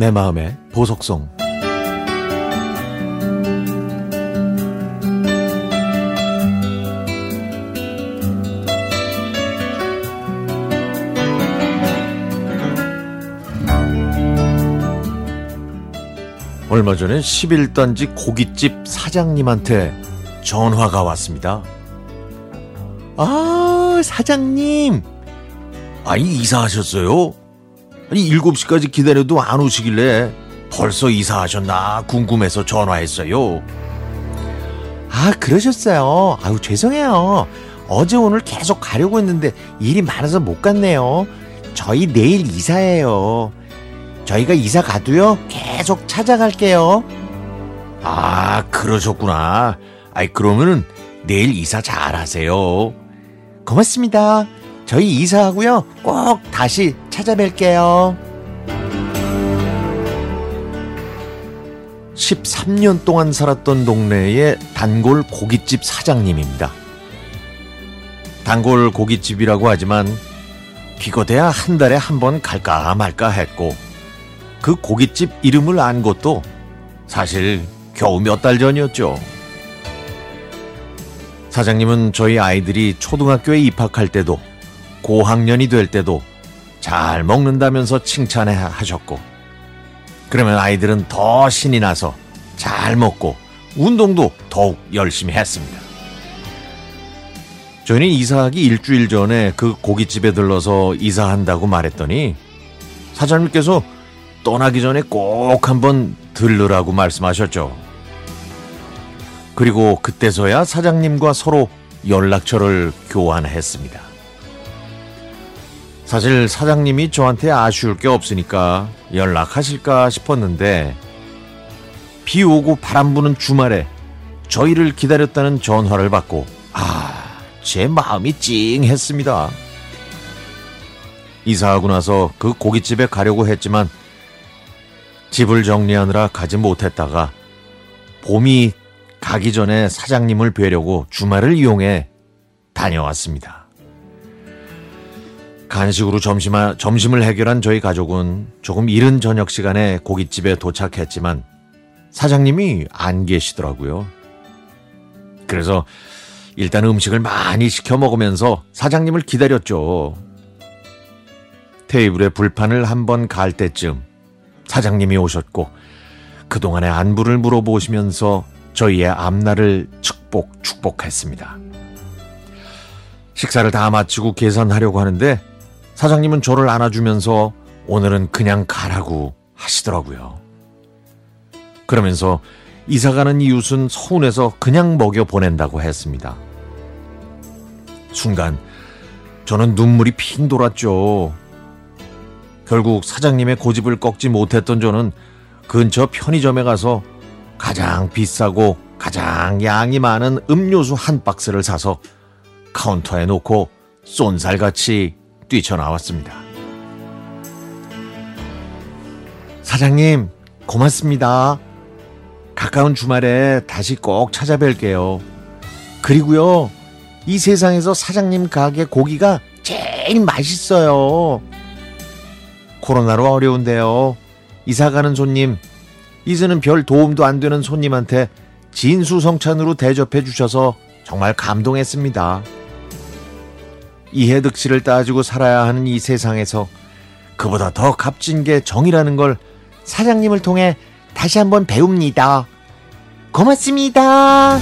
내 마음의 보석송 얼마 전에 11단지 고깃집 사장님한테 전화가 왔습니다. 아, 사장님. 아니, 이사하셨어요? 아니, 7시까지 기다려도 안 오시길래 벌써 이사하셨나 궁금해서 전화했어요. 아, 그러셨어요. 아유, 죄송해요. 어제 오늘 계속 가려고 했는데 일이 많아서 못 갔네요. 저희 내일 이사해요. 저희가 이사 가도요, 계속 찾아갈게요. 아, 그러셨구나. 아이, 그러면은 내일 이사 잘 하세요. 고맙습니다. 저희 이사하고요, 꼭 다시 찾아뵐게요. 13년 동안 살았던 동네의 단골 고깃집 사장님입니다. 단골 고깃집이라고 하지만 비거대야 한 달에 한 번 갈까 말까 했고 그 고깃집 이름을 안 것도 사실 겨우 몇 달 전이었죠. 사장님은 저희 아이들이 초등학교에 입학할 때도 고학년이 될 때도 잘 먹는다면서 칭찬해 하셨고 그러면 아이들은 더 신이 나서 잘 먹고 운동도 더욱 열심히 했습니다. 저희는 이사하기 일주일 전에 그 고깃집에 들러서 이사한다고 말했더니 사장님께서 떠나기 전에 꼭 한번 들르라고 말씀하셨죠. 그리고 그때서야 사장님과 서로 연락처를 교환했습니다. 사실 사장님이 저한테 아쉬울 게 없으니까 연락하실까 싶었는데 비 오고 바람 부는 주말에 저희를 기다렸다는 전화를 받고 아, 제 마음이 찡했습니다. 이사하고 나서 그 고깃집에 가려고 했지만 집을 정리하느라 가지 못했다가 봄이 가기 전에 사장님을 뵈려고 주말을 이용해 다녀왔습니다. 간식으로 점심, 점심을 해결한 저희 가족은 조금 이른 저녁 시간에 고깃집에 도착했지만 사장님이 안 계시더라고요. 그래서 일단 음식을 많이 시켜 먹으면서 사장님을 기다렸죠. 테이블에 불판을 한번 갈 때쯤 사장님이 오셨고 그동안의 안부를 물어보시면서 저희의 앞날을 축복 축복했습니다. 식사를 다 마치고 계산하려고 하는데 사장님은 저를 안아주면서 오늘은 그냥 가라고 하시더라고요. 그러면서 이사가는 이웃은 서운해서 그냥 먹여 보낸다고 했습니다. 순간 저는 눈물이 핑 돌았죠. 결국 사장님의 고집을 꺾지 못했던 저는 근처 편의점에 가서 가장 비싸고 가장 양이 많은 음료수 한 박스를 사서 카운터에 놓고 쏜살같이 뛰쳐나왔습니다. 사장님, 고맙습니다. 가까운 주말에 다시 꼭 찾아뵐게요. 그리고요, 이 세상에서 사장님 가게 고기가 제일 맛있어요. 코로나로 어려운데요. 이사 가는 손님, 이제는 별 도움도 안 되는 손님한테 진수성찬으로 대접해 주셔서 정말 감동했습니다. 이해득실을 따지고 살아야 하는 이 세상에서 그보다 더 값진 게 정이라는 걸 사장님을 통해 다시 한번 배웁니다. 고맙습니다.